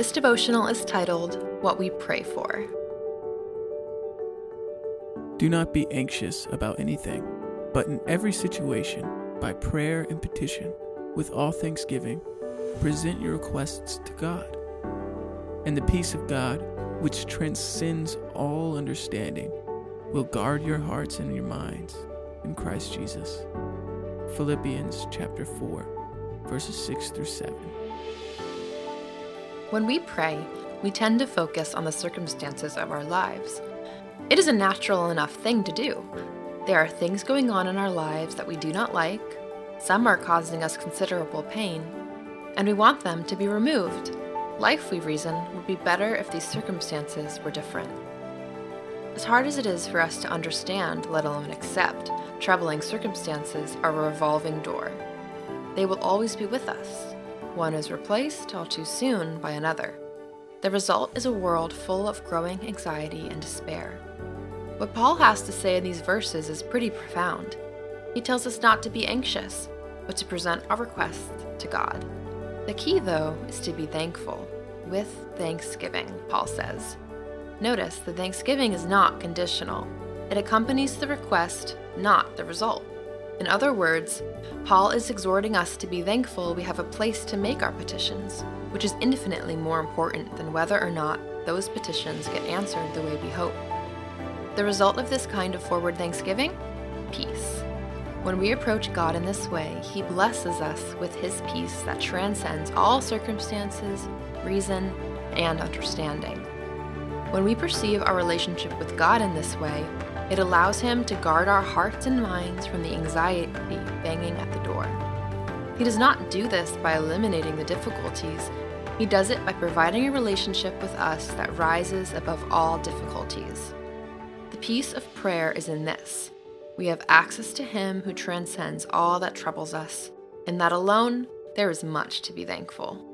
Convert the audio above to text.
This devotional is titled What We Pray For. Do not be anxious about anything, but in every situation, by prayer and petition, with all thanksgiving, present your requests to God. And the peace of God, which transcends all understanding, will guard your hearts and your minds in Christ Jesus. Philippians chapter 4, verses 6 through 7. When we pray, we tend to focus on the circumstances of our lives. It is a natural enough thing to do. There are things going on in our lives that we do not like, some are causing us considerable pain, and we want them to be removed. Life, we reason, would be better if these circumstances were different. As hard as it is for us to understand, let alone accept, troubling circumstances are a revolving door. They will always be with us. One is replaced all too soon by another. The result is a world full of growing anxiety and despair. What Paul has to say in these verses is pretty profound. He tells us not to be anxious, but to present our requests to God. The key, though, is to be thankful, with thanksgiving, Paul says. Notice the thanksgiving is not conditional, it accompanies the request, not the result. In other words, Paul is exhorting us to be thankful we have a place to make our petitions, which is infinitely more important than whether or not those petitions get answered the way we hope. The result of this kind of forward thanksgiving? Peace. When we approach God in this way, He blesses us with His peace that transcends all circumstances, reason, and understanding. When we perceive our relationship with God in this way, it allows Him to guard our hearts and minds from the anxiety banging at the door. He does not do this by eliminating the difficulties, He does it by providing a relationship with us that rises above all difficulties. The peace of prayer is in this we have access to Him who transcends all that troubles us. In that alone, there is much to be thankful.